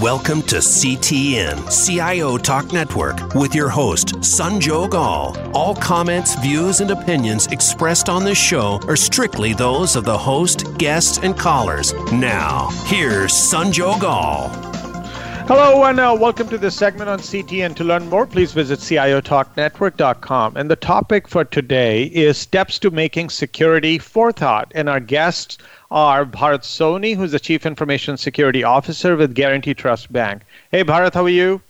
Welcome to CTN, CIO Talk Network, with your host, Sanjog Aul. All comments, views, and opinions expressed on this show are strictly those of the host, guests, and callers. Now, here's Sanjog Aul. Hello and uh, welcome to this segment on CTN. To learn more, please visit CIOTalkNetwork.com. And the topic for today is steps to making security forethought. And our guests are Bharat Soni, who's the Chief Information Security Officer with Guaranty Trust Bank. Hey, Bharat, how are you?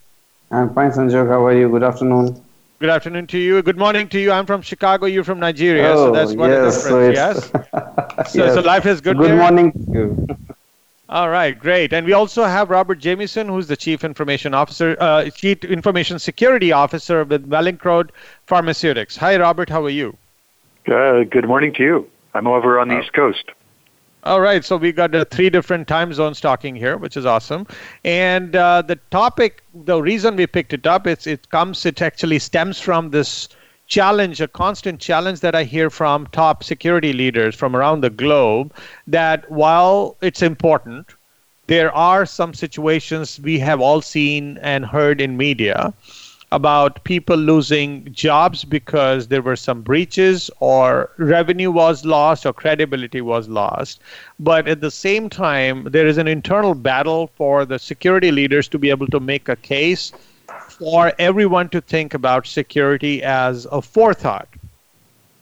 I'm fine, Sanjog. How are you? Good afternoon. Good afternoon to you. Good morning to you. I'm from Chicago. You're from Nigeria. Oh, so that's one yes, of the difference. So yes. So, yes. so life is good. Good there? morning to you. All right, great. And we also have Robert Jamieson, who's the Chief Information Officer, uh, Chief Information Security Officer with Mallinckrodt Pharmaceutics. Hi, Robert. How are you? Uh, good morning to you. I'm over on the East Coast. All right, so we got uh, three different time zones talking here, which is awesome. And uh, the topic, the reason we picked it up, it's it comes, it actually stems from this challenge, a constant challenge that I hear from top security leaders from around the globe. That while it's important, there are some situations we have all seen and heard in media about people losing jobs because there were some breaches or revenue was lost or credibility was lost. But at the same time, there is an internal battle for the security leaders to be able to make a case for everyone to think about security as a forethought.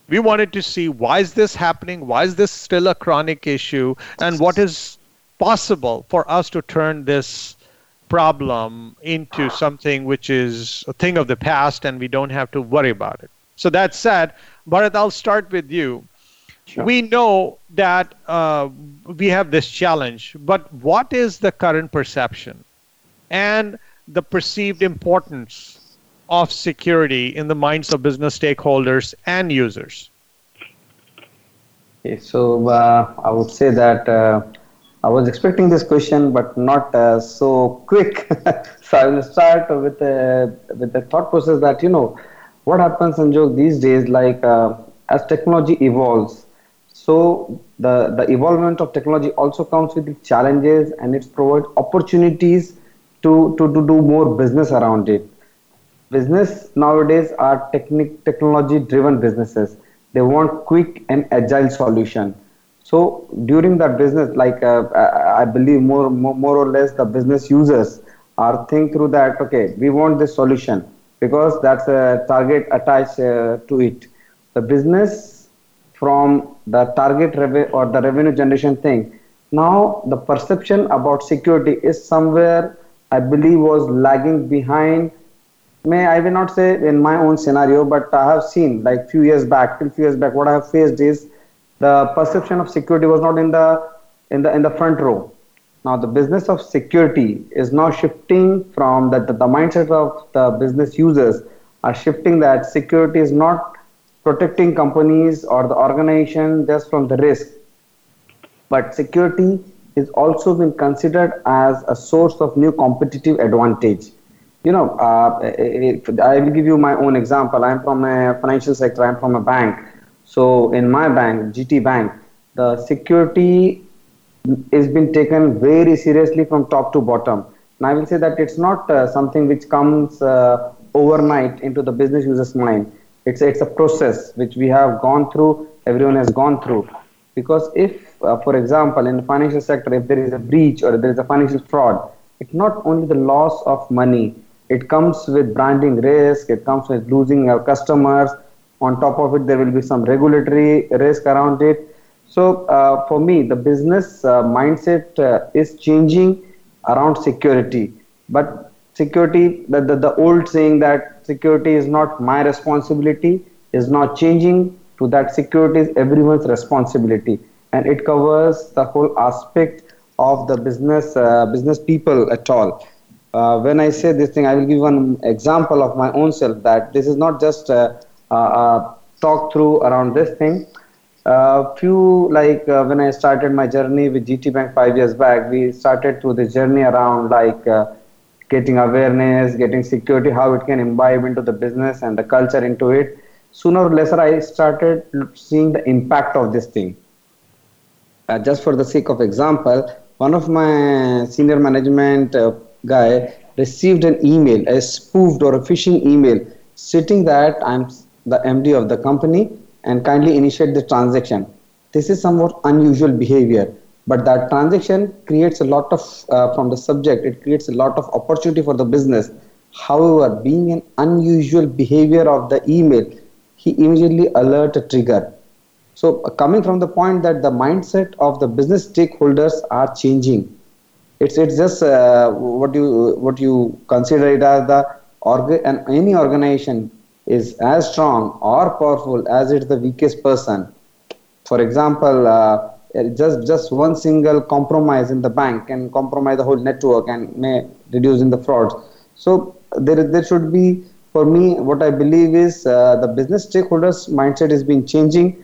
We wanted to see why is this happening? Why is this still a chronic issue? And what is possible for us to turn this problem into something which is a thing of the past and we don't have to worry about it. So that said, Bharat, I'll start with you. Sure. We know that uh, we have this challenge, but what is the current perception and the perceived importance of security in the minds of business stakeholders and users? Okay, so uh, I would say that uh, I was expecting this question, but not uh, so quick. so I will start with the with the thought process that you know what happens, Sanjog, these days. Like uh, as technology evolves, so the the evolvement of technology also comes with challenges, and it provides opportunities to, to to do more business around it. Business nowadays are technic technology driven businesses. They want quick and agile solution so during that business, like uh, I believe more, more more or less the business users are think through that. Okay, we want this solution because that's a target attached uh, to it. The business from the target revenue or the revenue generation thing. Now the perception about security is somewhere I believe was lagging behind. May I will not say in my own scenario, but I have seen like few years back, till few years back, what I have faced is the perception of security was not in the in the in the front row now the business of security is now shifting from that the, the mindset of the business users are shifting that security is not protecting companies or the organization just from the risk but security is also been considered as a source of new competitive advantage you know uh, i will give you my own example i'm from a financial sector i'm from a bank so in my bank, GT Bank, the security is been taken very seriously from top to bottom. And I will say that it's not uh, something which comes uh, overnight into the business user's mind. It's it's a process which we have gone through. Everyone has gone through. Because if, uh, for example, in the financial sector, if there is a breach or there is a financial fraud, it's not only the loss of money. It comes with branding risk. It comes with losing your customers on top of it there will be some regulatory risk around it so uh, for me the business uh, mindset uh, is changing around security but security the, the, the old saying that security is not my responsibility is not changing to that security is everyone's responsibility and it covers the whole aspect of the business uh, business people at all uh, when i say this thing i will give one example of my own self that this is not just uh, uh, uh, talk through around this thing. Uh, few like uh, when I started my journey with GT Bank five years back, we started through the journey around like uh, getting awareness, getting security, how it can imbibe into the business and the culture into it. sooner or later I started seeing the impact of this thing. Uh, just for the sake of example, one of my senior management uh, guy received an email, a spoofed or a phishing email, stating that I'm the MD of the company and kindly initiate the transaction. This is somewhat unusual behavior, but that transaction creates a lot of, uh, from the subject, it creates a lot of opportunity for the business. However, being an unusual behavior of the email, he immediately alert a trigger. So, coming from the point that the mindset of the business stakeholders are changing, it's it's just uh, what you what you consider it as the org- and any organization is as strong or powerful as it's the weakest person. For example, uh, just just one single compromise in the bank can compromise the whole network and may reduce in the frauds. So there there should be for me what I believe is uh, the business stakeholders mindset is being changing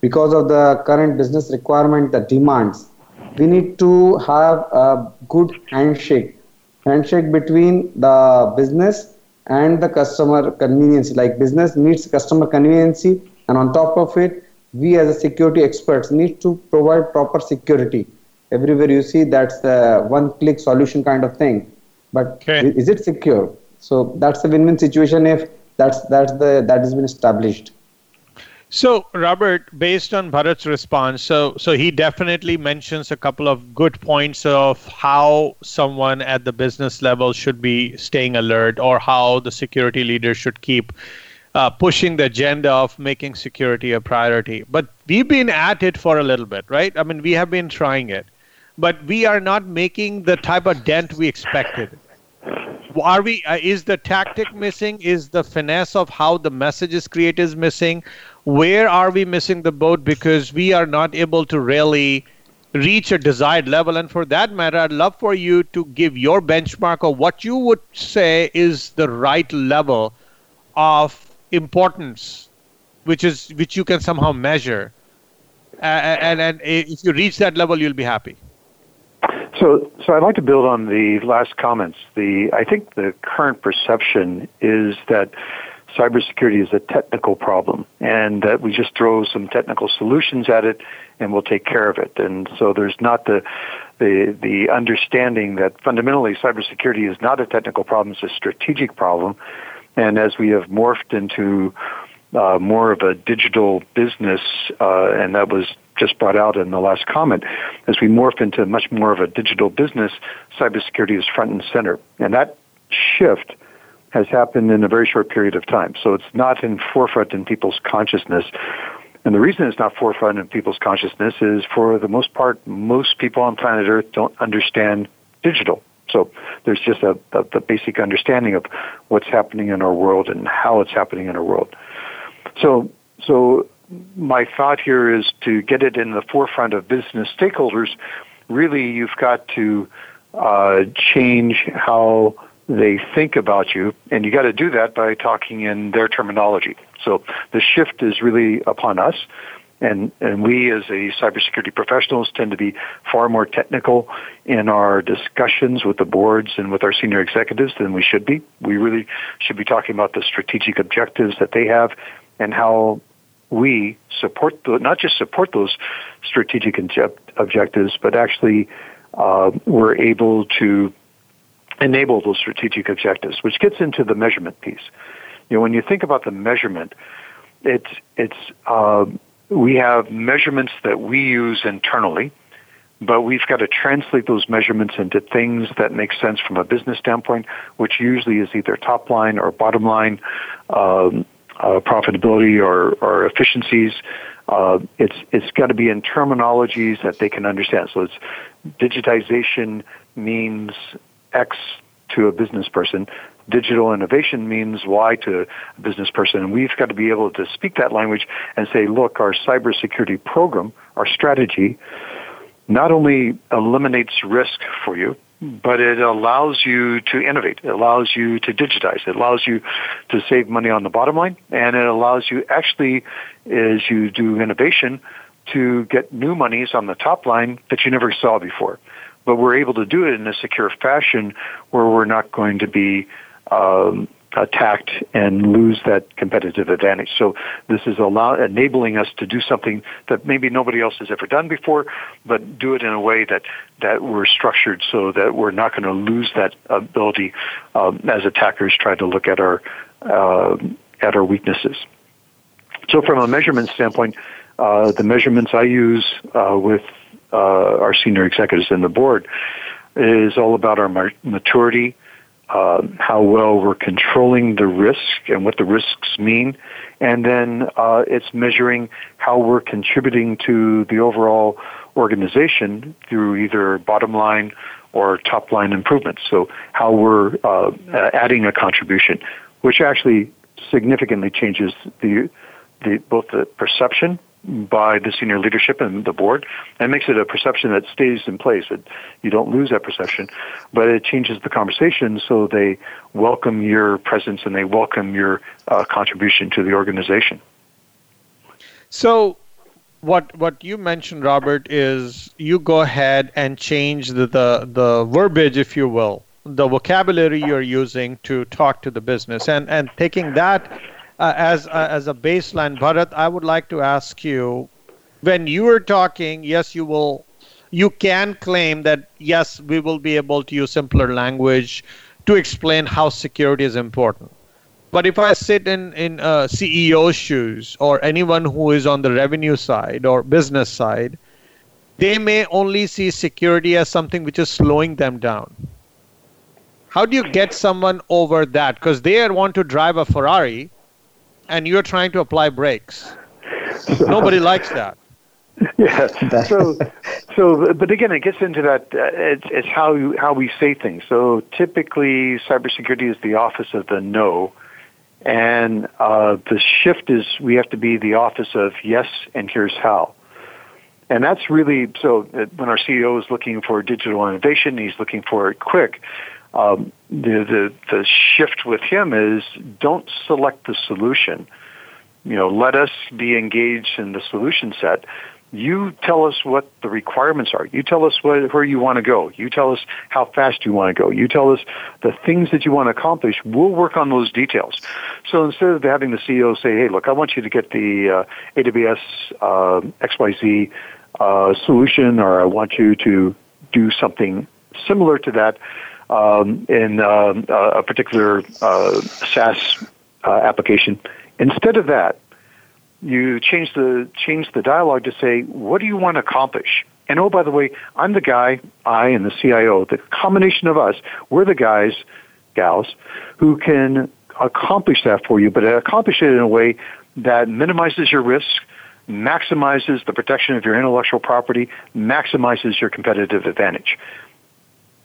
because of the current business requirement, the demands. We need to have a good handshake, handshake between the business and the customer convenience. Like business needs customer convenience, and on top of it, we as a security experts need to provide proper security. Everywhere you see that's the one-click solution kind of thing, but Okay. is it secure? So that's a win-win situation if that's that's the that has been established. So, Robert, based on Bharat's response, so so he definitely mentions a couple of good points of how someone at the business level should be staying alert, or how the security leader should keep uh, pushing the agenda of making security a priority. But we've been at it for a little bit, right? I mean, we have been trying it, but we are not making the type of dent we expected are we uh, is the tactic missing? Is the finesse of how the message is created is missing? Where are we missing the boat? Because we are not able to really reach a desired level. And for that matter i'd love for you to give your benchmark of what you would say is the right level of importance which is which you can somehow measure. Uh, and and if you reach that level you'll be happy So, so I'd like to build on the last comments. The I think the current perception is that cybersecurity is a technical problem, and that we just throw some technical solutions at it, and we'll take care of it. And so there's not the the the understanding that fundamentally cybersecurity is not a technical problem; it's a strategic problem. And as we have morphed into uh, more of a digital business, uh, and that was just brought out in the last comment, as we morph into much more of a digital business, cybersecurity is front and center. And that shift has happened in a very short period of time. So it's not in forefront in people's consciousness. And the reason it's not forefront in people's consciousness is for the most part, most people on planet Earth don't understand digital. So there's just a, a, the basic understanding of what's happening in our world and how it's happening in our world. So, so my thought here is to get it in the forefront of business stakeholders. Really, you've got to uh, change how they think about you, and you got to do that by talking in their terminology. So the shift is really upon us, and and we as a cybersecurity professionals tend to be far more technical in our discussions with the boards and with our senior executives than we should be. We really should be talking about the strategic objectives that they have and how we support the, not just support those strategic object, objectives, but actually uh, we're able to enable those strategic objectives, which gets into the measurement piece. You know, when you think about the measurement, it's it's uh, we have measurements that we use internally, but we've got to translate those measurements into things that make sense from a business standpoint, which usually is either top line or bottom line. Um, uh, profitability or, or efficiencies. Uh, it's it's got to be in terminologies that they can understand. So it's digitization means X to a business person. Digital innovation means Y to a business person. And we've got to be able to speak that language and say, look, our cybersecurity program, our strategy, not only eliminates risk for you, but it allows you to innovate. It allows you to digitize. It allows you to save money on the bottom line, and it allows you actually, as you do innovation, to get new monies on the top line that you never saw before. But we're able to do it in a secure fashion where we're not going to be um, attacked and lose that competitive advantage. So this is allow, enabling us to do something that maybe nobody else has ever done before, but do it in a way that, that we're structured so that we're not going to lose that ability um, as attackers try to look at our uh, at our weaknesses. So from a measurement standpoint, uh, the measurements I use uh, with uh, our senior executives and the board is all about our maturity, uh, how well we're controlling the risk and what the risks mean, and then uh, it's measuring how we're contributing to the overall organization through either bottom line or top line improvements. So how we're uh, adding a contribution, which actually significantly changes the, the both the perception by the senior leadership and the board and makes it a perception that stays in place. It, you don't lose that perception, but it changes the conversation so they welcome your presence and they welcome your uh, contribution to the organization. So, what what you mentioned, Robert, is you go ahead and change the, the, the verbiage, if you will, the vocabulary you're using to talk to the business, and and taking that uh, as uh, as a baseline, Bharat, I would like to ask you, when you are talking, yes, you will, you can claim that yes, we will be able to use simpler language to explain how security is important. But if I sit in in uh, CEO shoes or anyone who is on the revenue side or business side, they may only see security as something which is slowing them down. How do you get someone over that? Because they want to drive a Ferrari, and you're trying to apply brakes. Nobody likes that. Yeah. So, so, but again, it gets into that. Uh, it's, it's how you, how we say things. So typically, cybersecurity is the office of the no, and uh, the shift is we have to be the office of yes, and here's how. And that's really so. Uh, when our CEO is looking for digital innovation, he's looking for it quick um, the, the the shift with him is don't select the solution. You know, let us be engaged in the solution set. You tell us what the requirements are. You tell us what, where you want to go. You tell us how fast you want to go. You tell us the things that you want to accomplish. We'll work on those details. So instead of having the CEO say, "Hey, look, I want you to get the uh, AWS uh, XYZ uh, solution," or "I want you to do something similar to that," um, in um, a particular uh, SaaS uh, application. Instead of that, you change the change the dialogue to say, "What do you want to accomplish?" And oh, by the way, I'm the guy, I and the CIO, the combination of us, we're the guys, gals, who can accomplish that for you, but accomplish it in a way that minimizes your risk, maximizes the protection of your intellectual property, maximizes your competitive advantage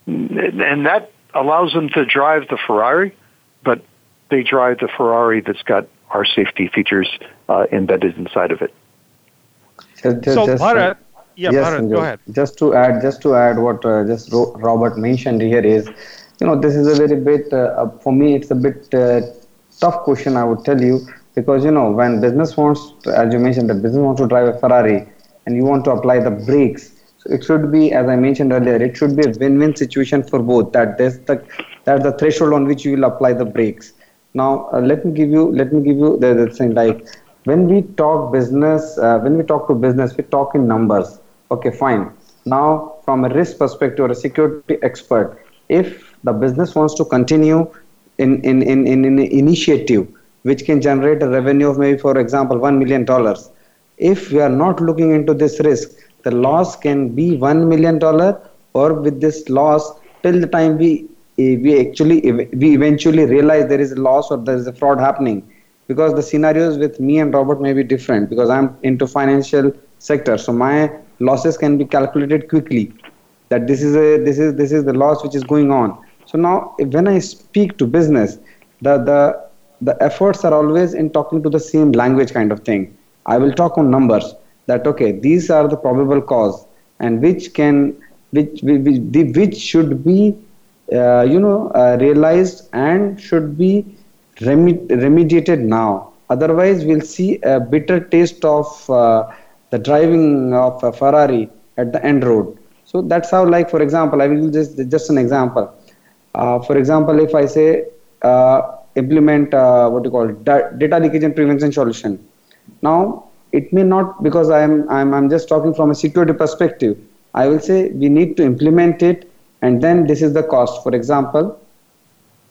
and that allows them to drive the Ferrari, but they drive the Ferrari that's got our safety features uh, embedded inside of it. Just, just, so, Bharat, yeah, yes, Bharat, go ahead. Just to add, just to add what uh, just Robert mentioned here is, you know, this is a very bit uh, for me. It's a bit uh, tough question, I would tell you, because you know when business wants, to, as you mentioned, the business wants to drive a Ferrari, and you want to apply the brakes so it should be, as I mentioned earlier, it should be a win-win situation for both. That there's the that's the threshold on which you will apply the brakes. Now, uh, let me give you let me give you the, the thing like when we talk business, uh, when we talk to business, we talk in numbers. Okay, fine. Now, from a risk perspective or a security expert, if the business wants to continue in in in, in an initiative which can generate a revenue of maybe, for example, one million dollars, if we are not looking into this risk the loss can be one million dollar or with this loss till the time we eh, we actually we eventually realize there is a loss or there is a fraud happening. Because the scenarios with me and robert may be different because i'm into financial sector so my losses can be calculated quickly that this is a this is this is the loss which is going on. So now when i speak to business the the the efforts are always in talking to the same language kind of thing. I will talk on numbers that okay these are the probable cause and which can which which, which should be uh, you know uh, realized and should be remediated now. Otherwise we'll see a bitter taste of uh, the driving of a ferrari at the end road. So that's how like for example i will just just an example. Uh, for example if i say uh, implement uh, what you call da- data leakage and prevention solution. Now, it may not because I'm, I'm I'm just talking from a security perspective. I will say we need to implement it, and then this is the cost. For example,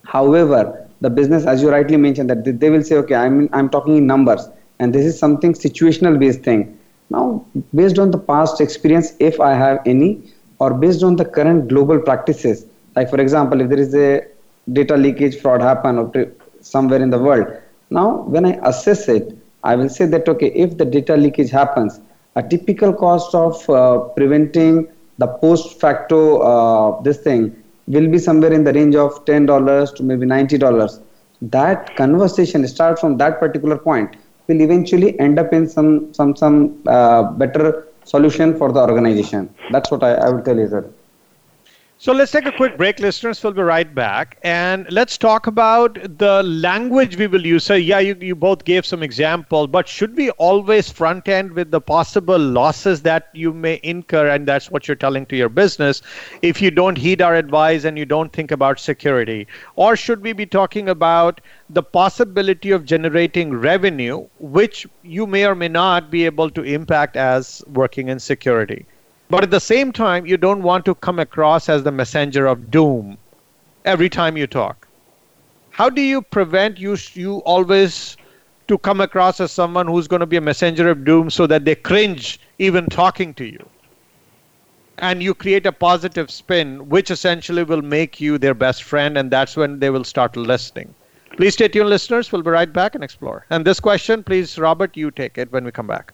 however, the business, as you rightly mentioned, that they will say, okay, I'm I'm talking in numbers, and this is something situational based thing. Now, based on the past experience, if I have any, or based on the current global practices, like for example, if there is a data leakage fraud happen somewhere in the world, now when I assess it, I will say that okay, if the data leakage happens, a typical cost of uh, preventing the post facto uh, this thing will be somewhere in the range of ten dollars to maybe ninety dollars. That conversation start from that particular point will eventually end up in some some some uh, better solution for the organization. That's what I, I would tell you, sir. So let's take a quick break, listeners. We'll be right back. And let's talk about the language we will use. So, yeah, you, you both gave some example, but should we always front end with the possible losses that you may incur? And that's what you're telling to your business if you don't heed our advice and you don't think about security? Or should we be talking about the possibility of generating revenue, which you may or may not be able to impact as working in security? But at the same time, you don't want to come across as the messenger of doom every time you talk. How do you prevent you, you always to come across as someone who's going to be a messenger of doom so that they cringe even talking to you? And you create a positive spin, which essentially will make you their best friend, and that's when they will start listening. Please stay tuned, listeners. We'll be right back and explore. And this question, please, Robert, you take it when we come back.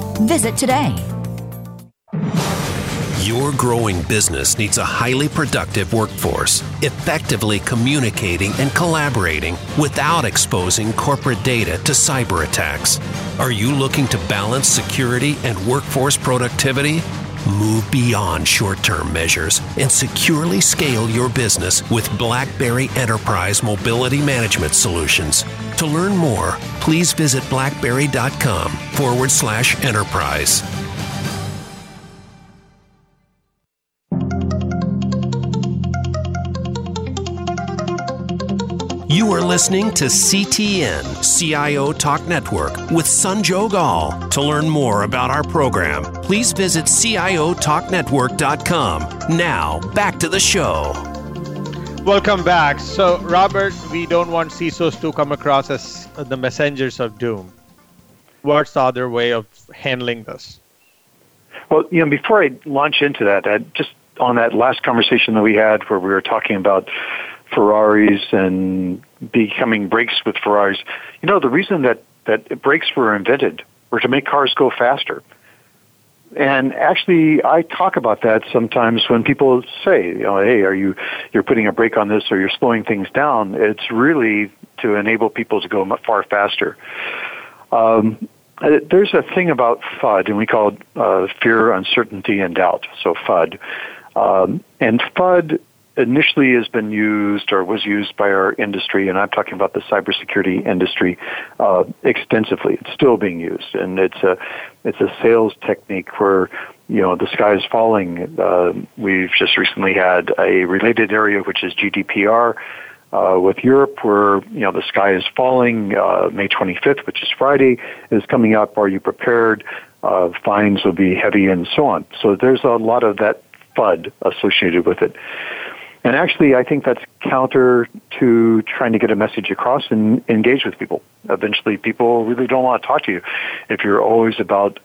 Visit today. Your growing business needs a highly productive workforce, effectively communicating and collaborating without exposing corporate data to cyber attacks. Are you looking to balance security and workforce productivity? Move beyond short term measures and securely scale your business with BlackBerry Enterprise Mobility Management Solutions. To learn more, please visit blackberry.com forward slash enterprise. You are listening to CTN CIO Talk Network with Sanjog Aul. To learn more about our program, please visit CIOTalkNetwork.com. Now, back to the show. Welcome back. So, Robert, we don't want CISOs to come across as the messengers of doom. What's the other way of handling this? Well, you know, before I launch into that, I just on that last conversation that we had where we were talking about Ferraris and becoming brakes with Ferraris. You know, the reason that, that brakes were invented were to make cars go faster. And actually, I talk about that sometimes when people say, you know, hey, are you you're putting a brake on this or you're slowing things down? It's really to enable people to go far faster. Um, uh, there's a thing about FUD, and we call it uh, fear, uncertainty, and doubt. So FUD, um, and FUD initially has been used or was used by our industry, and I'm talking about the cybersecurity industry uh, extensively. It's still being used, and it's a it's a sales technique where you know the sky is falling. Uh, we've just recently had a related area which is GDPR. Uh, with Europe, where you know the sky is falling, uh, May 25th, which is Friday, is coming up. Are you prepared? Uh, fines will be heavy, and so on. So there's a lot of that FUD associated with it. And actually, I think that's counter to trying to get a message across and engage with people. Eventually, people really don't want to talk to you if you're always about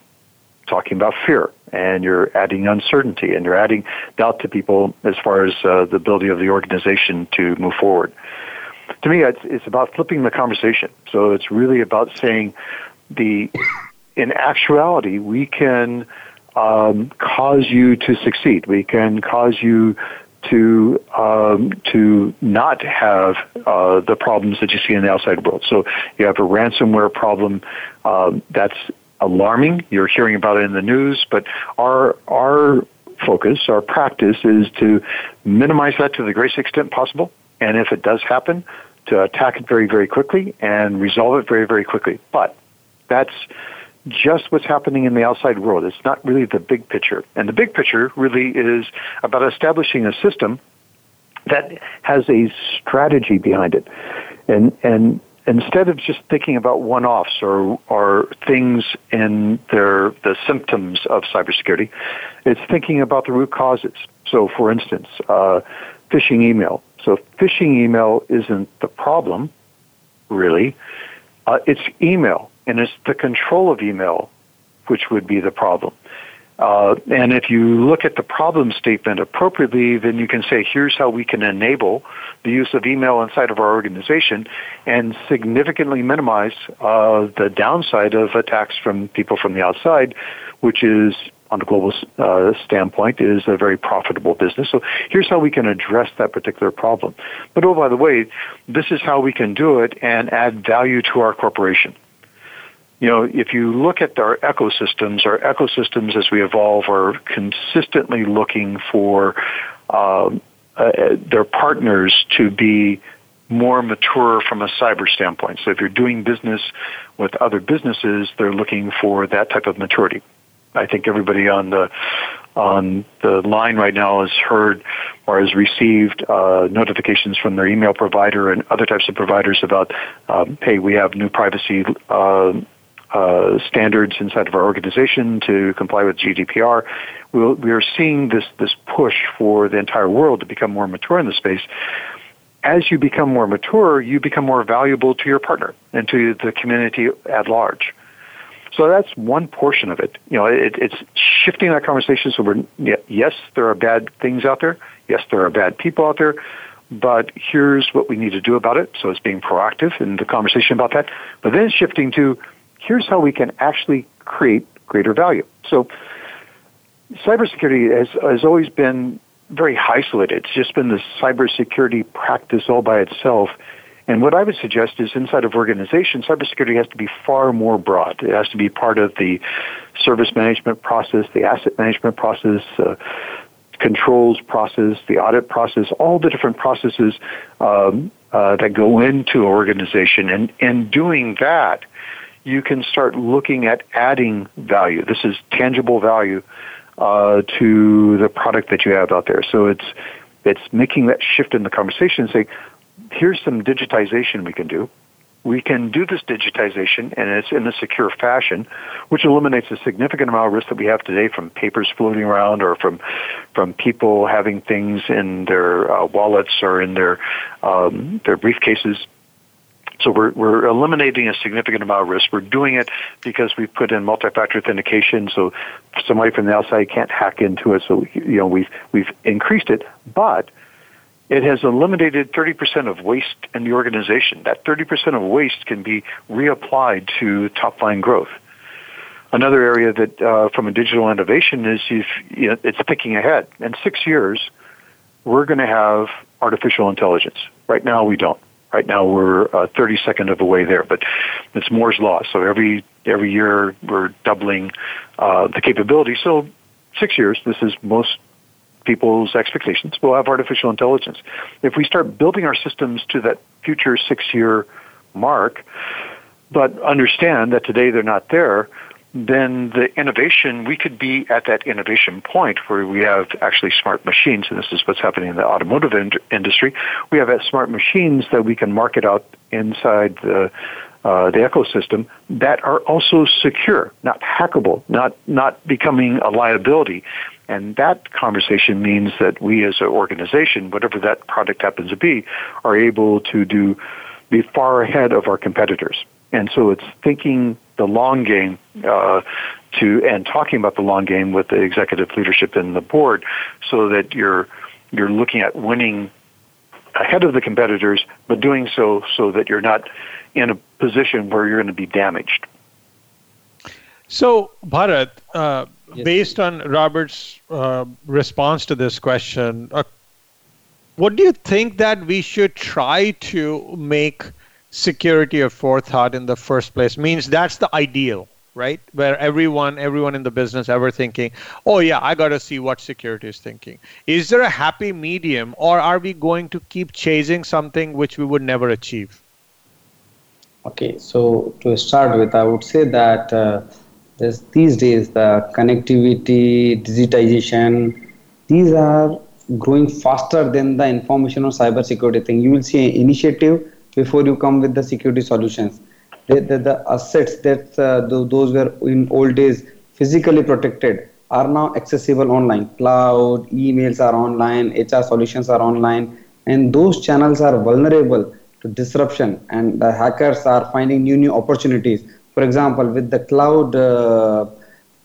talking about fear and you're adding uncertainty and you're adding doubt to people as far as uh, the ability of the organization to move forward. To me, it's, it's about flipping the conversation. So it's really about saying the, in actuality, we can um, cause you to succeed. We can cause you to um, to not have uh, the problems that you see in the outside world. So you have a ransomware problem um, that's alarming. You're hearing about it in the news, but our our focus, our practice is to minimize that to the greatest extent possible. And if it does happen, to attack it very, very quickly and resolve it very, very quickly. But that's just what's happening in the outside world. It's not really the big picture. And the big picture really is about establishing a system that has a strategy behind it. And, and instead of just thinking about one-offs or or things in their the symptoms of cybersecurity, it's thinking about the root causes. So, for instance, uh, phishing email. So, phishing email isn't the problem, really. Uh, it's email, and it's the control of email which would be the problem. Uh, and if you look at the problem statement appropriately, then you can say, here's how we can enable the use of email inside of our organization and significantly minimize uh, the downside of attacks from people from the outside, which is on a global uh, standpoint is a very profitable business. So here's how we can address that particular problem. But oh, by the way, this is how we can do it and add value to our corporation you know, if you look at our ecosystems, our ecosystems as we evolve are consistently looking for um, uh, their partners to be more mature from a cyber standpoint. So if you're doing business with other businesses, they're looking for that type of maturity. I think everybody on the on the line right now has heard or has received uh, notifications from their email provider and other types of providers about, um, hey, we have new privacy uh, uh, standards inside of our organization to comply with GDPR. We'll, we are seeing this this push for the entire world to become more mature in the space. As you become more mature, you become more valuable to your partner and to the community at large. So that's one portion of it. You know, it, it's shifting that conversation. So we're yes, there are bad things out there. Yes, there are bad people out there. But here's what we need to do about it. So it's being proactive in the conversation about that. But then shifting to here's how we can actually create greater value. So cybersecurity has, has always been very isolated. It's just been the cybersecurity practice all by itself. And what I would suggest is inside of organizations, cybersecurity has to be far more broad. It has to be part of the service management process, the asset management process, uh, controls process, the audit process, all the different processes um, uh, that go into an organization. And in doing that, you can start looking at adding value. This is tangible value uh, to the product that you have out there. So it's it's making that shift in the conversation and saying, here's some digitization we can do. We can do this digitization, and it's in a secure fashion, which eliminates a significant amount of risk that we have today from papers floating around or from from people having things in their uh, wallets or in their um, their briefcases so we're, we're eliminating a significant amount of risk. We're doing it because we put in multi-factor authentication, so somebody from the outside can't hack into it. So you know we've we've increased it, but it has eliminated 30% of waste in the organization. That 30% of waste can be reapplied to top line growth. Another area that, uh, from a digital innovation, is you know, it's thinking ahead. In six years, we're going to have artificial intelligence. Right now, we don't. Right now, we're uh, 32nd of the way there, but it's Moore's law. So every every year we're doubling uh, the capability. So six years, this is most people's expectations. We'll have artificial intelligence. If we start building our systems to that future six-year mark, but understand that today they're not there, then the innovation, we could be at that innovation point where we have actually smart machines, and this is what's happening in the automotive ind- industry. We have smart machines that we can market out inside the uh, the ecosystem that are also secure, not hackable, not not becoming a liability. And that conversation means that we as an organization, whatever that product happens to be, are able to do be far ahead of our competitors. And so it's thinking the long game uh, to and talking about the long game with the executive leadership and the board, so that you're you're looking at winning ahead of the competitors, but doing so so that you're not in a position where you're going to be damaged. So, Bharat, uh, yes. based on Robert's uh, response to this question, uh, what do you think that we should try to make security a forethought in the first place? Means that's the ideal, right? Where everyone, everyone in the business ever thinking, oh yeah, I got to see what security is thinking. Is there a happy medium, or are we going to keep chasing something which we would never achieve? Okay, so to start with, I would say that uh, these days the connectivity, digitization, these are growing faster than the information or cybersecurity thing. You will see initiative before you come with the security solutions. The, the, the assets that uh, those were in old days physically protected are now accessible online. Cloud, emails are online, HR solutions are online, and those channels are vulnerable to disruption. And the hackers are finding new new opportunities. For example, with the cloud, uh,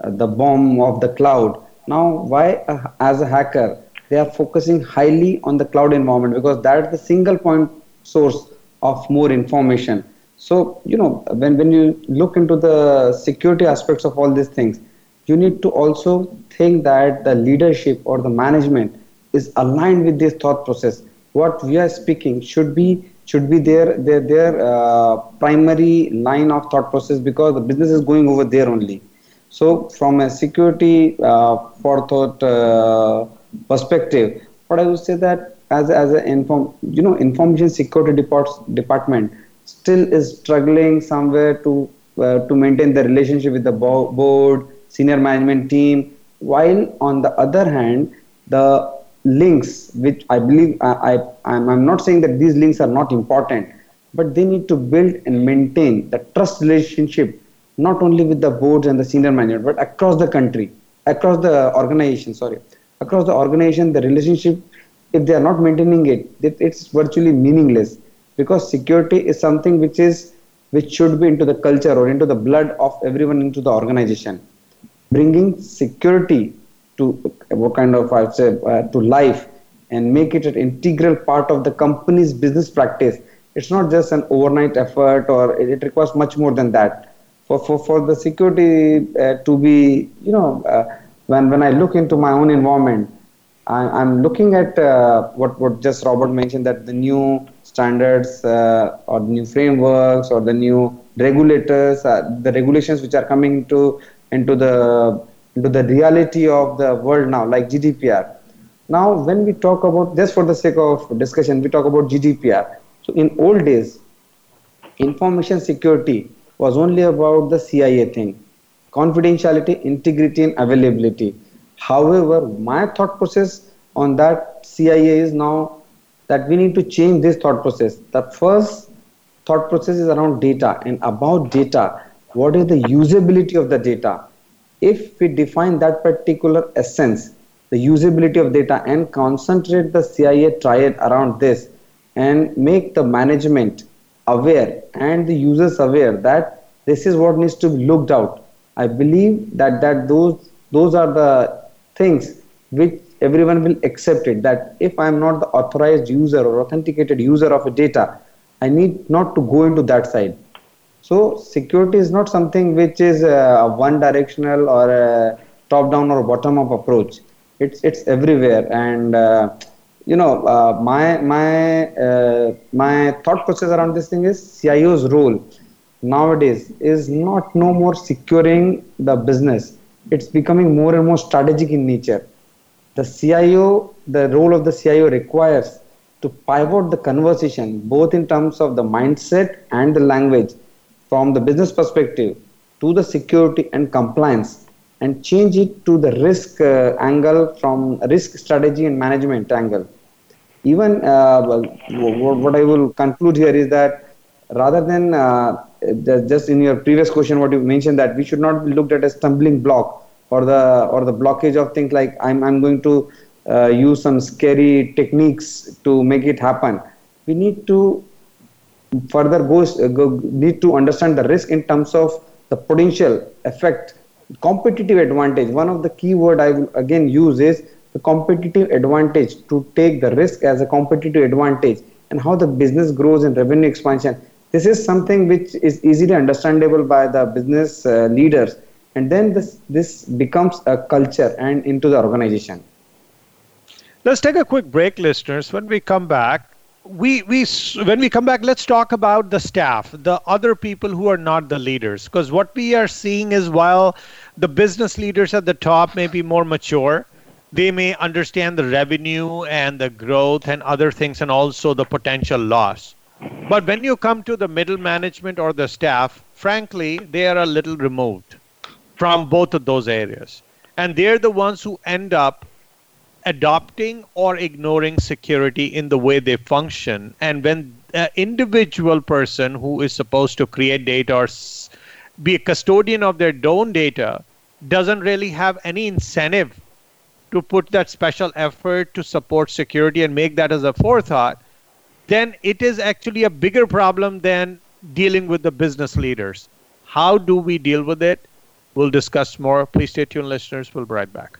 the bomb of the cloud. Now, why uh, as a hacker they are focusing highly on the cloud environment because that is the single point source of more information. So, you know, when, when you look into the security aspects of all these things, you need to also think that the leadership or the management is aligned with this thought process. What we are speaking should be should be their their their uh, primary line of thought process because the business is going over there only. So, from a security uh, forethought uh, perspective, what I would say that as as an inform you know information security depart, department still is struggling somewhere to uh, to maintain the relationship with the bo- board, senior management team, while on the other hand the links which I believe I, I I'm, I'm not saying that these links are not important, but they need to build and maintain the trust relationship not only with the boards and the senior management but across the country across the organization sorry across the organization, the relationship, if they are not maintaining it, it, it's virtually meaningless because security is something which is which should be into the culture or into the blood of everyone into the organization. Bringing security to what kind of I say uh, to life and make it an integral part of the company's business practice. It's not just an overnight effort, or it, it requires much more than that. For for for the security uh, to be you know uh, when when I look into my own environment, I, am looking at uh, what what just Robert mentioned that the new standards uh, or new frameworks or the new regulators, uh, the regulations which are coming into into the into the reality of the world now, like GDPR. Now, when we talk about just for the sake of discussion, we talk about GDPR. So, in old days, information security was only about the CIA thing confidentiality, integrity, and availability. However, my thought process on that CIA is now that we need to change this thought process. The first thought process is around data and about data. What is the usability of the data? If we define that particular essence, the usability of data, and concentrate the CIA triad around this and make the management aware and the users aware that this is what needs to be looked out I believe that that those those are the things which everyone will accept it. That if I am not the authorized user or authenticated user of a data, I need not to go into that side. So security is not something which is a one directional or a top down or bottom up approach. It's it's everywhere and. Uh, you know, uh, my my uh, my thought process around this thing is CIO's role nowadays is not no more securing the business it's becoming more and more strategic in nature the cio the role of the cio requires to pivot the conversation both in terms of the mindset and the language from the business perspective to the security and compliance and change it to the risk uh, angle from risk strategy and management angle. Even uh, well, what I will conclude here is that rather than uh, just in your previous question, what you mentioned that we should not be looked at as stumbling block or the or the blockage of things like I'm I'm going to uh, use some scary techniques to make it happen. We need to further go, uh, go need to understand the risk in terms of the potential effect competitive advantage one of the key word i will again use is the competitive advantage to take the risk as a competitive advantage and how the business grows in revenue expansion this is something which is easily understandable by the business uh, leaders. And then this this becomes a culture and into the organization. Let's take a quick break listeners. When we come back we we when we come back let's talk about the staff the other people who are not the leaders. Because what we are seeing is while the business leaders at the top may be more mature they may understand the revenue and the growth and other things and also the potential loss but when you come to the middle management or the staff frankly they are a little removed from both of those areas and they're the ones who end up adopting or ignoring security in the way they function. And when an individual person who is supposed to create data or be a custodian of their own data doesn't really have any incentive to put that special effort to support security and make that as a forethought, then it is actually a bigger problem than dealing with the business leaders. How do we deal with it? We'll discuss more. Please stay tuned, listeners. We'll be right back.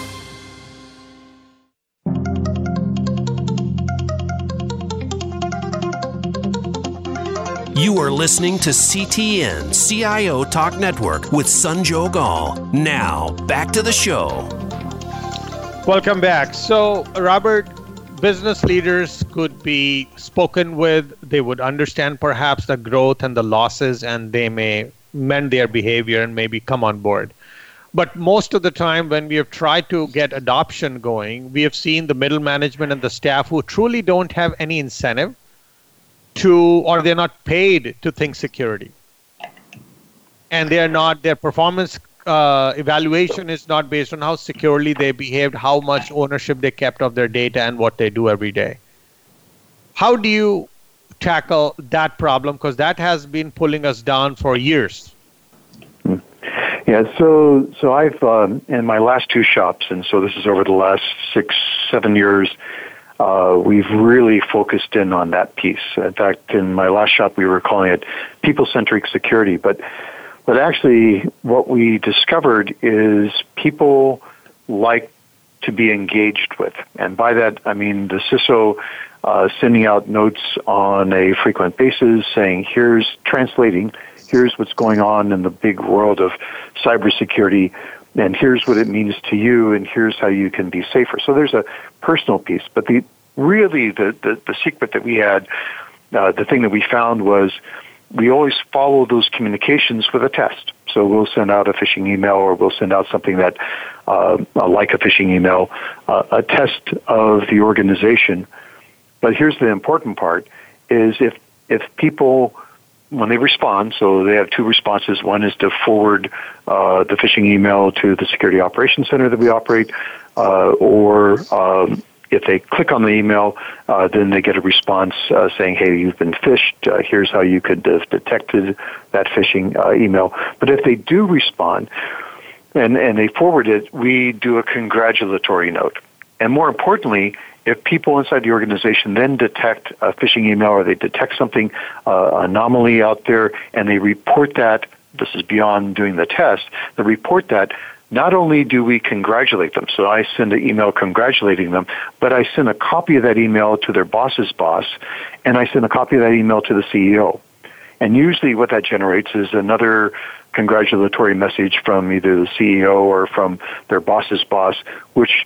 You are listening to CTN CIO Talk Network with Sanjog Aul. Now, back to the show. Welcome back. So, Robert, business leaders could be spoken with. They would understand perhaps the growth and the losses, and they may mend their behavior and maybe come on board. But most of the time, when we have tried to get adoption going, we have seen the middle management and the staff who truly don't have any incentive to or they're not paid to think security. And they're not their performance uh, evaluation is not based on how securely they behaved how much ownership they kept of their data and what they do every day. How do you tackle that problem? Because that has been pulling us down for years. Yeah so so i've um, in my last two shops and so this is over the last six seven years uh, we've really focused in on that piece. In fact, in my last shop, we were calling it people-centric security. But, but actually, what we discovered is people like to be engaged with, and by that I mean the CISO uh, sending out notes on a frequent basis, saying, "Here's translating. Here's what's going on in the big world of cybersecurity." And here's what it means to you, and here's how you can be safer. So there's a personal piece, but the really the the, the secret that we had, uh, the thing that we found was we always follow those communications with a test. So we'll send out a phishing email, or we'll send out something that, uh, like a phishing email, uh, a test of the organization. But here's the important part: is if if people when they respond, so they have two responses. One is to forward uh, the phishing email to the security operations center that we operate, uh, or um, if they click on the email, uh, then they get a response uh, saying, "Hey, you've been phished. Uh, here's how you could have detected that phishing uh, email." But if they do respond and and they forward it, we do a congratulatory note. And more importantly, if people inside the organization then detect a phishing email or they detect something uh, anomaly out there and they report that this is beyond doing the test they report that not only do we congratulate them so i send an email congratulating them but i send a copy of that email to their boss's boss and i send a copy of that email to the ceo and usually what that generates is another congratulatory message from either the ceo or from their boss's boss which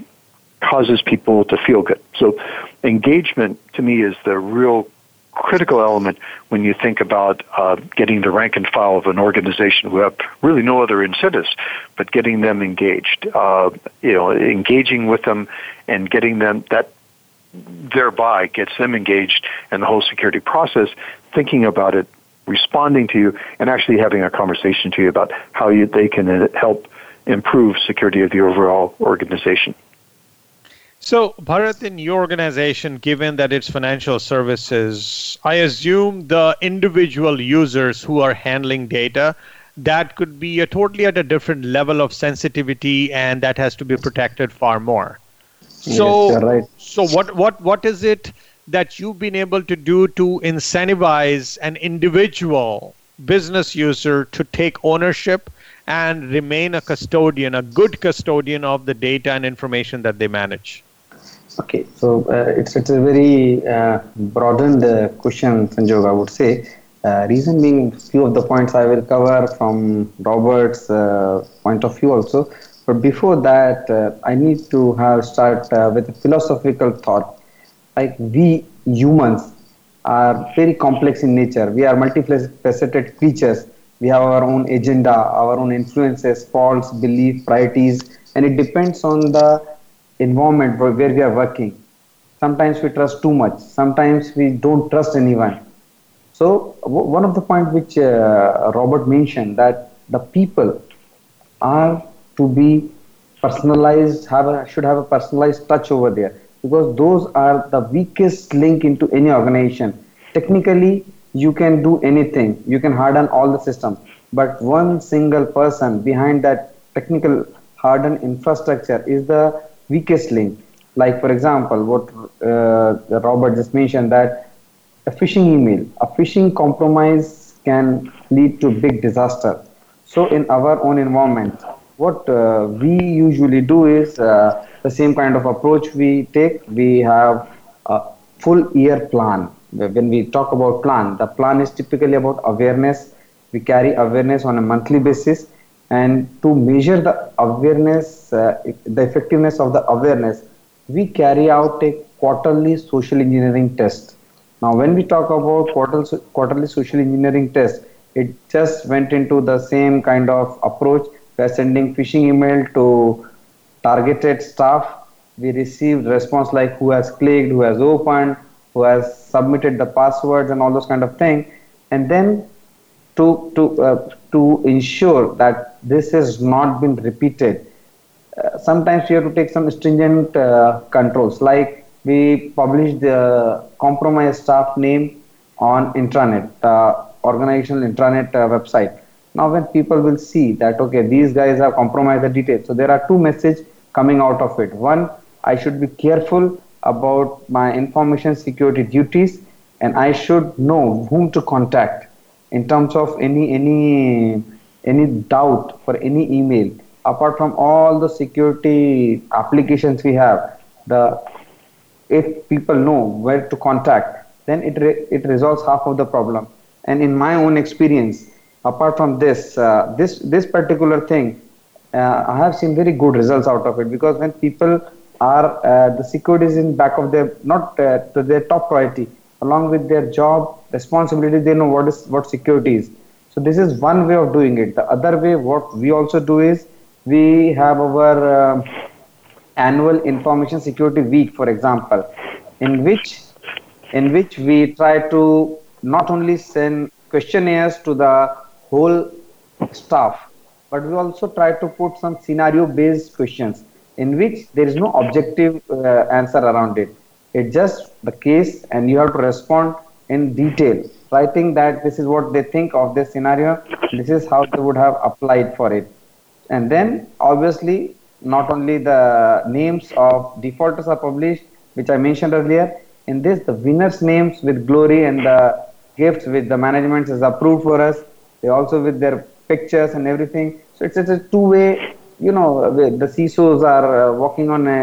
causes people to feel good. So engagement to me is the real critical element when you think about uh, getting the rank and file of an organization who have really no other incentives, but getting them engaged. Uh, you know, engaging with them and getting them that thereby gets them engaged in the whole security process, thinking about it, responding to you, and actually having a conversation to you about how you, they can help improve security of the overall organization. So, Bharat, in your organization, given that it's financial services, I assume the individual users who are handling data that could be a totally at a different level of sensitivity, and that has to be protected far more. So, yes, right. so what what what is it that you've been able to do to incentivize an individual business user to take ownership and remain a custodian, a good custodian of the data and information that they manage? Okay, so uh, it's it's a very uh, broadened uh, question, Sanjog. I would say. Uh, reason being, few of the points I will cover from Robert's uh, point of view also. But before that, uh, I need to have start with a philosophical thought. Like we humans are very complex in nature. We are multifaceted creatures. We have our own agenda, our own influences, faults, beliefs, priorities, and it depends on the environment where, we are working. Sometimes we trust too much. Sometimes we don't trust anyone. So w- one of the points which uh, Robert mentioned that the people are to be personalized, have a, should have a personalized touch over there because those are the weakest link into any organization. Technically, you can do anything. You can harden all the system, but one single person behind that technical hardened infrastructure is the weakest link. Like for example, what uh, Robert just mentioned that a phishing email, a phishing compromise can lead to big disaster. So in our own environment, what uh, we usually do is uh, the same kind of approach we take. We have a full year plan. When we talk about plan, the plan is typically about awareness. We carry awareness on a monthly basis and to measure the awareness, uh, the effectiveness of the awareness, we carry out a quarterly social engineering test. Now, when we talk about quarterly, social engineering test, it just went into the same kind of approach. We are sending phishing email to targeted staff. We received response like who has clicked, who has opened, who has submitted the passwords and all those kind of thing. And then to to uh, to ensure that this has not been repeated. Uh, sometimes we have to take some stringent uh, controls, like we publish the compromised staff name on intranet, uh, organizational intranet uh, website. Now, when people will see that okay, these guys have compromised the details, so there are two messages coming out of it. One, I should be careful about my information security duties, and I should know whom to contact in terms of any any any doubt for any email apart from all the security applications we have the if people know where to contact then it re- it resolves half of the problem. And in my own experience apart from this uh, this this particular thing uh, I have seen very good results out of it because when people are uh, the security is in back of their not uh, to their top priority along with their job responsibility they know what is what security is. So this is one way of doing it. The other way what we also do is we have our uh, annual information security week for example in which in which we try to not only send questionnaires to the whole staff but we also try to put some scenario based questions in which there is no objective uh, answer around it it's just the case and you have to respond in detail. Writing that this is what they think of this scenario. This is how they would have applied for it. And then obviously not only the names of defaulters are published which i mentioned earlier. In this the winners names with glory and the gifts with the management is approved for us. They also with their pictures and everything. So it's, it's a two way you know the CISOs are uh, walking on a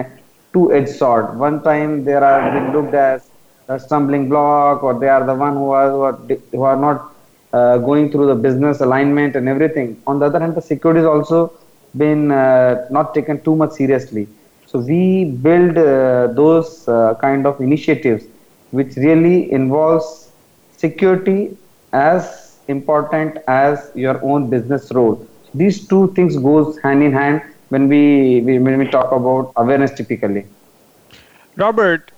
two edged sword. One time they are being looked as a stumbling block or they are the one who are who are, who are not uh, going through the business alignment and everything. On the other hand the security is also been uh, not taken too much seriously. So we build uh, those uh, kind of initiatives which really involves security as important as your own business role. These two things goes hand in hand when we, we when we talk about awareness typically. Robert,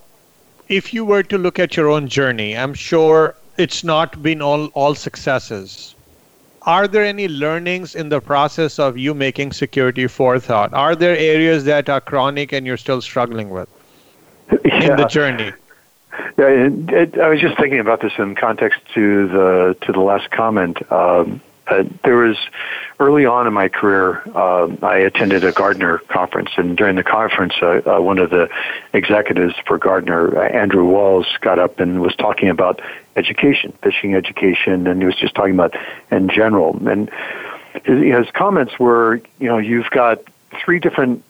if you were to look at your own journey, I'm sure it's not been all all successes are there any learnings in the process of you making security forethought? Are there areas that are chronic and you're still struggling with yeah. in the journey? Yeah, it, it, I was just thinking about this in context to the to the last comment. Um, uh, there was early on in my career, uh, I attended a Gartner conference, and during the conference, uh, uh one of the executives for Gartner, uh, Andrew Walls, got up and was talking about education, phishing education, and he was just talking about in general. And his, his comments were, you know, you've got three different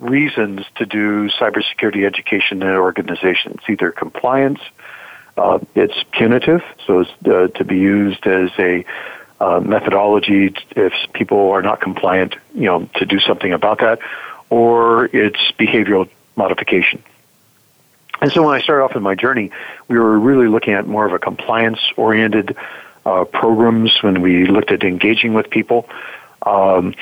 reasons to do cybersecurity education in an organization. It's either compliance, uh, it's punitive, so it's uh, to be used as a uh, methodology if people are not compliant, you know, to do something about that, or it's behavioral modification. And so when I started off in my journey, we were really looking at more of a compliance-oriented uh, programs when we looked at engaging with people. Um,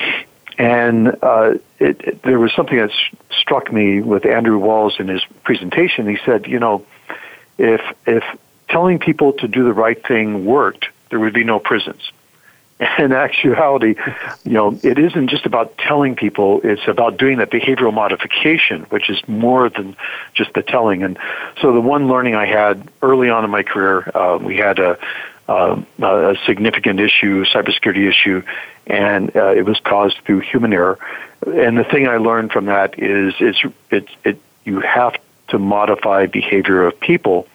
and uh, it, it, there was something that struck me with Andrew Walls in his presentation. He said, you know, if if telling people to do the right thing worked, there would be no prisons in actuality, you know, it isn't just about telling people, it's about doing that behavioral modification, which is more than just the telling. And so the one learning I had early on in my career, uh, we had a, uh, a significant issue, cybersecurity issue, and uh, it was caused through human error. And the thing I learned from that is it's, it, it, you have to modify behavior of people,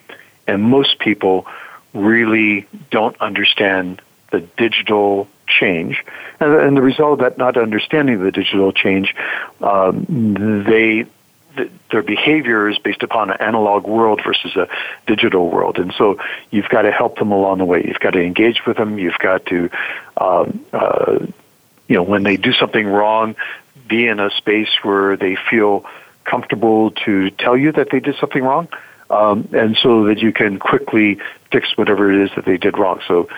and most people really don't understand the digital change. And, and the result of that not understanding the digital change, um, they their behavior is based upon an analog world versus a digital world, and so you've got to help them along the way. You've got to engage with them. You've got to, um, uh, you know, when they do something wrong, be in a space where they feel comfortable to tell you that they did something wrong, um, and so that you can quickly fix whatever it is that they did wrong. So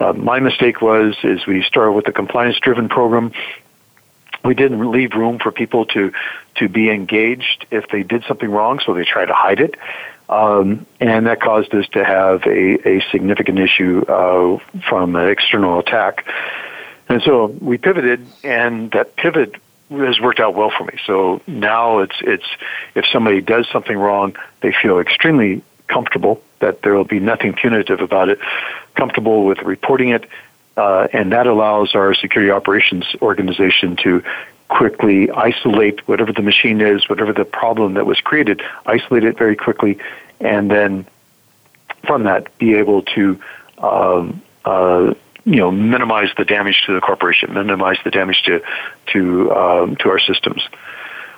uh, my mistake was is we started with a compliance driven program. We didn't leave room for people to to be engaged if they did something wrong, so they tried to hide it. Um, and that caused us to have a, a significant issue uh, from an external attack. And so we pivoted, and that pivot has worked out well for me. So now it's it's if somebody does something wrong, they feel extremely comfortable that there will be nothing punitive about it, comfortable with reporting it, uh, and that allows our security operations organization to quickly isolate whatever the machine is, whatever the problem that was created, isolate it very quickly, and then from that be able to um, uh, you know minimize the damage to the corporation, minimize the damage to to um, to our systems.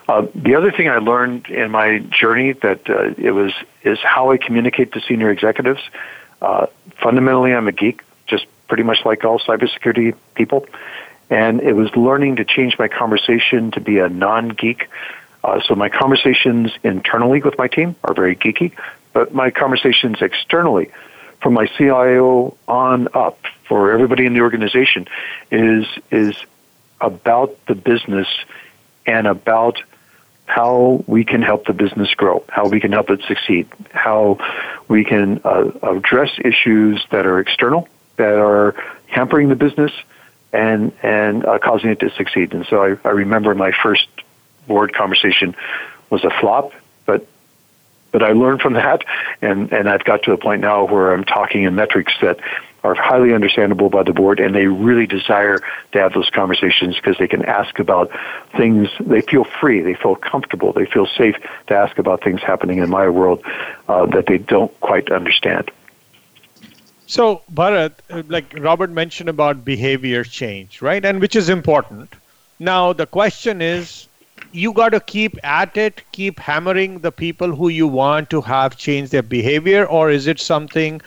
Uh, the other thing I learned in my journey that uh, it was is how I communicate to senior executives. Uh, fundamentally, I'm a geek, just pretty much like all cybersecurity people, And it was learning to change my conversation to be a non geek. Uh, so my conversations internally with my team are very geeky, but my conversations externally from my CIO on up for everybody in the organization is is about the business and about how we can help the business grow, how we can help it succeed, how we can uh, address issues that are external, that are hampering the business, and and uh, causing it to succeed. And so I, I remember my first board conversation was a flop, but but I learned from that, and and I've got to a point now where I'm talking in metrics that are highly understandable by the board, and they really desire to have those conversations because they can ask about things. They feel free, they feel comfortable, they feel safe to ask about things happening in my world uh, that they don't quite understand. So, Bharat, uh, like Robert mentioned about behavior change, right? And which is important. Now, the question is you got to keep at it, keep hammering the people who you want to have change their behavior, or is it something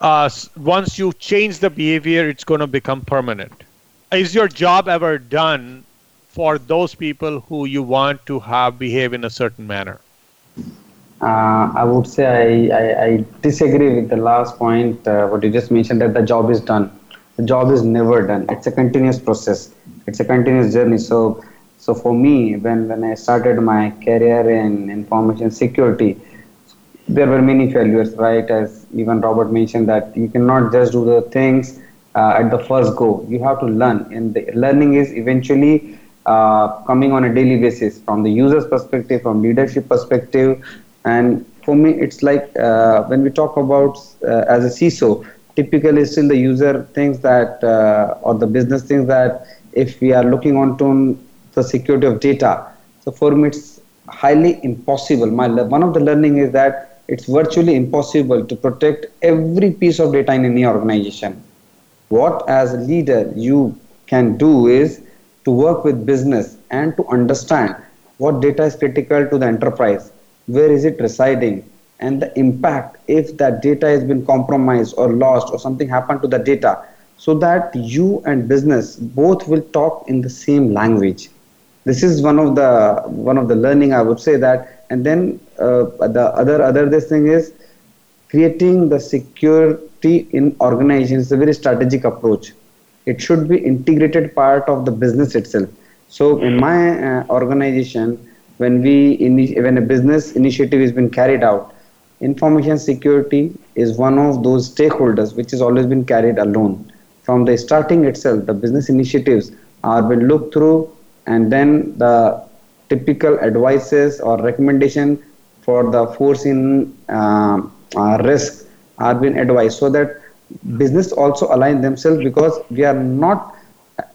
uh, once you change the behavior, it's going to become permanent. Is your job ever done for those people who you want to have behave in a certain manner? Uh, I would say I, I, I, disagree with the last point, uh, what you just mentioned, that the job is done. The job is never done. It's a continuous process. It's a continuous journey. So, so for me, when, when I started my career in information security, there were many failures, right? As even Robert mentioned, that you cannot just do the things uh, at the first go. You have to learn, and the learning is eventually uh, coming on a daily basis from the user's perspective, from leadership perspective, and for me, it's like uh, when we talk about uh, as a CISO, typically still the user thinks that, uh, or the business thinks that if we are looking onto the security of data, so for me it's highly impossible. My one of the learning is that it's virtually impossible to protect every piece of data in any organization. What, as a leader, you can do is to work with business and to understand what data is critical to the enterprise, where is it residing, and the impact if that data has been compromised or lost or something happened to the data, so that you and business both will talk in the same language. This is one of the one of the learning I would say that and then uh, the other other this thing is creating the security in organizations is a very strategic approach. It should be integrated part of the business itself. So in my uh, organization when we when a business initiative has been carried out information security is one of those stakeholders which has always been carried alone. From the starting itself the business initiatives are been looked through and then the typical advices or recommendation for the foreseen uh, uh, risk are being advised so that business also align themselves because we are not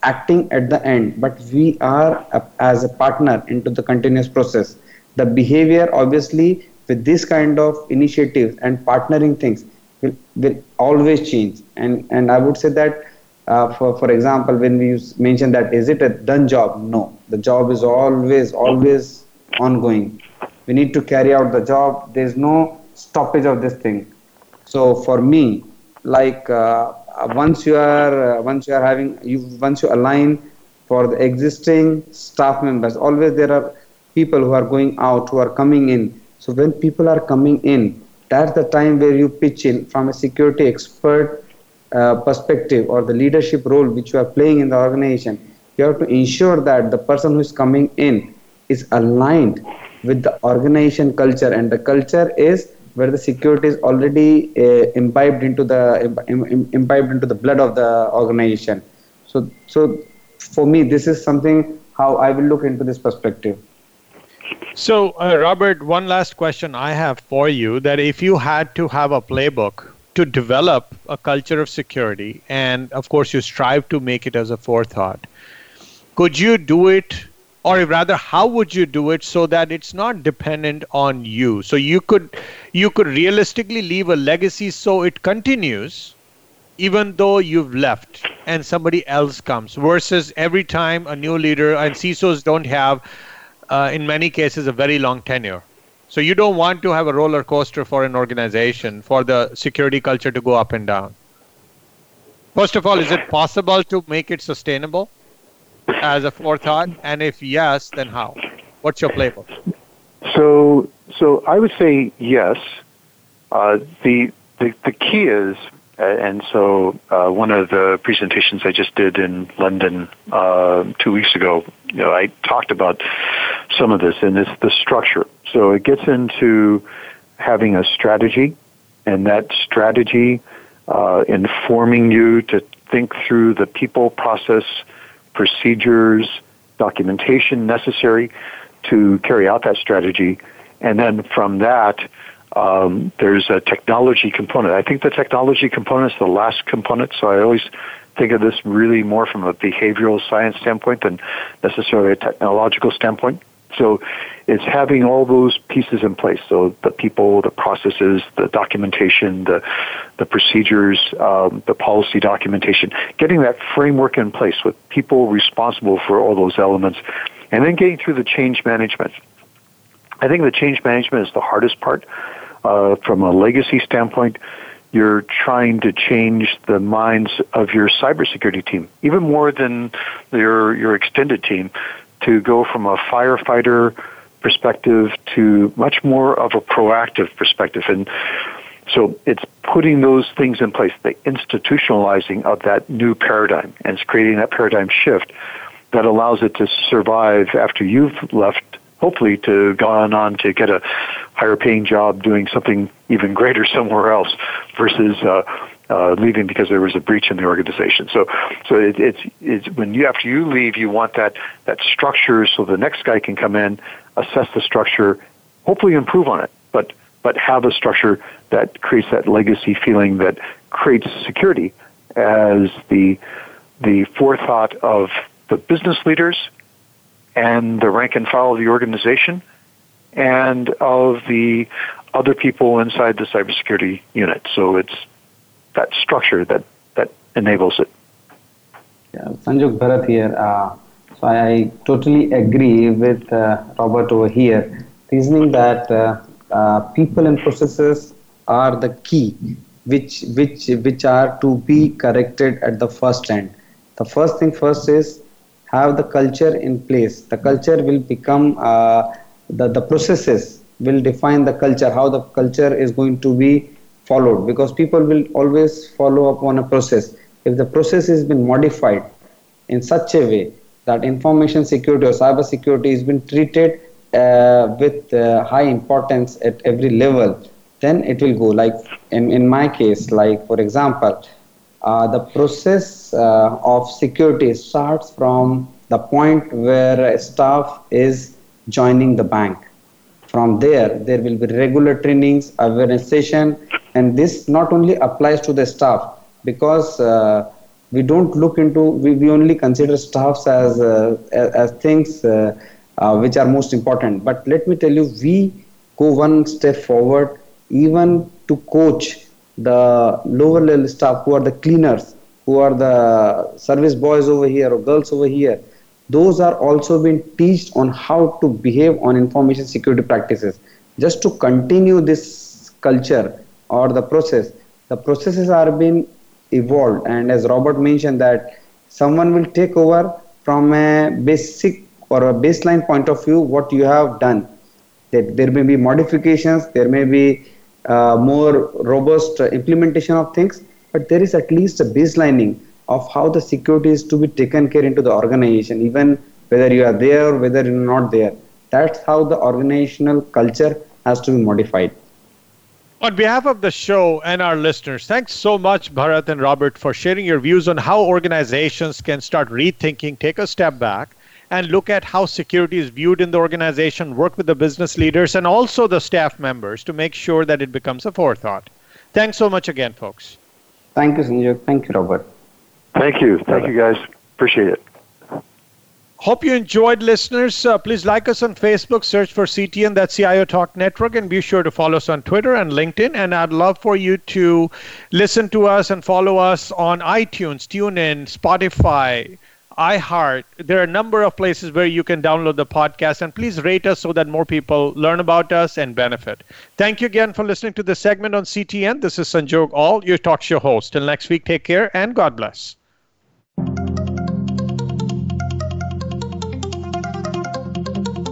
acting at the end but we are as a partner into the continuous process. The behavior obviously with this kind of initiative and partnering things will, will always change. And and i would say that uh, for for example when we mention that is it a done job? No. The job is always always ongoing. We need to carry out the job. There's no stoppage of this thing. So for me like uh, once you are uh, once you are having you once you align for the existing staff members always there are people who are going out who are coming in. So when people are coming in that's the time where you pitch in from a security expert uh, perspective or the leadership role which you are playing in the organization, you have to ensure that the person who is coming in is aligned with the organization culture, and the culture is where the security is already uh, imbibed into the imbibed into the blood of the organization. So, so for me, this is something how I will look into this perspective. So, uh, Robert, one last question I have for you: that if you had to have a playbook to develop a culture of security, and of course, you strive to make it as a forethought. Could you do it, or rather, how would you do it so that it's not dependent on you? So you could you could realistically leave a legacy so it continues, even though you've left and somebody else comes. Versus every time a new leader and CISOs don't have, uh, in many cases, a very long tenure. So you don't want to have a roller coaster for an organization for the security culture to go up and down. First of all, is it possible to make it sustainable? as a forethought? And if yes, then how? What's your playbook? So, so I would say yes. Uh, the, the the key is, and so uh, one of the presentations I just did in London uh, two weeks ago, you know, I talked about some of this, and it's the structure. So it gets into having a strategy, and that strategy uh, informing you to think through the people, process, procedures, documentation necessary to carry out that strategy. And then from that, um, there's a technology component. I think the technology component is the last component, so I always think of this really more from a behavioral science standpoint than necessarily a technological standpoint. So it's having all those pieces in place. So the people, the processes, the documentation, the the procedures, um, the policy documentation, getting that framework in place with people responsible for all those elements, and then getting through the change management. I think the change management is the hardest part. Uh, from a legacy standpoint, you're trying to change the minds of your cybersecurity team, even more than your your extended team, to go from a firefighter perspective to much more of a proactive perspective. And so it's putting those things in place, the institutionalizing of that new paradigm, and it's creating that paradigm shift that allows it to survive after you've left, hopefully to gone on to get a higher paying job doing something even greater somewhere else versus uh, uh, leaving because there was a breach in the organization. So, so it, it's it's when you after you leave, you want that that structure so the next guy can come in, assess the structure, hopefully improve on it, but but have a structure that creates that legacy feeling that creates security as the the forethought of the business leaders and the rank and file of the organization and of the other people inside the cybersecurity unit. So it's that structure that, that enables it. Yeah, Sanjog Bharat here. Uh, so I totally agree with uh, Robert over here, reasoning that uh, uh, people and processes are the key, which which which are to be corrected at the first end. The first thing first is have the culture in place. The culture will become uh, the the processes will define the culture. How the culture is going to be followed because people will always follow up on a process. If the process has been modified in such a way that information security or cyber security has been treated uh, with uh, high importance at every level, then it will go. Like in, in my case, like for example, the process uh, of security starts from the point where staff is joining the bank. From there, there will be regular trainings, awareness session, and this not only applies to the staff because uh, we don't look into we, we only consider staffs as uh, as, as, things uh, uh, which are most important but let me tell you we go one step forward even to coach the lower level staff who are the cleaners who are the service boys over here or girls over here those are also being taught on how to behave on information security practices. Just to continue this culture or the process the processes are being evolved. And as robert mentioned that someone will take over from a basic or a baseline point of view what you have done. That there may be modifications there may be uh, more robust uh, implementation of things but there is at least a baselining of how the security is to be taken care into the organization even whether you are there or whether you're not there. That's how the organizational culture has to be modified. On behalf of the show and our listeners, thanks so much, Bharat and Robert, for sharing your views on how organizations can start rethinking, take a step back, and look at how security is viewed in the organization, work with the business leaders and also the staff members to make sure that it becomes a forethought. Thanks so much again, folks. Thank you, Sanjay. Thank you, Robert. Thank you. Thank you, guys. Appreciate it. Hope you enjoyed, listeners. Uh, please like us on Facebook, search for CTN, that's CIO Talk Network, and be sure to follow us on Twitter and LinkedIn. And I'd love for you to listen to us and follow us on iTunes, TuneIn, Spotify, iHeart. There are a number of places where you can download the podcast, and please rate us so that more people learn about us and benefit. Thank you again for listening to this segment on CTN. This is Sanjog Aul, your talk show host. Till next week, take care and God bless.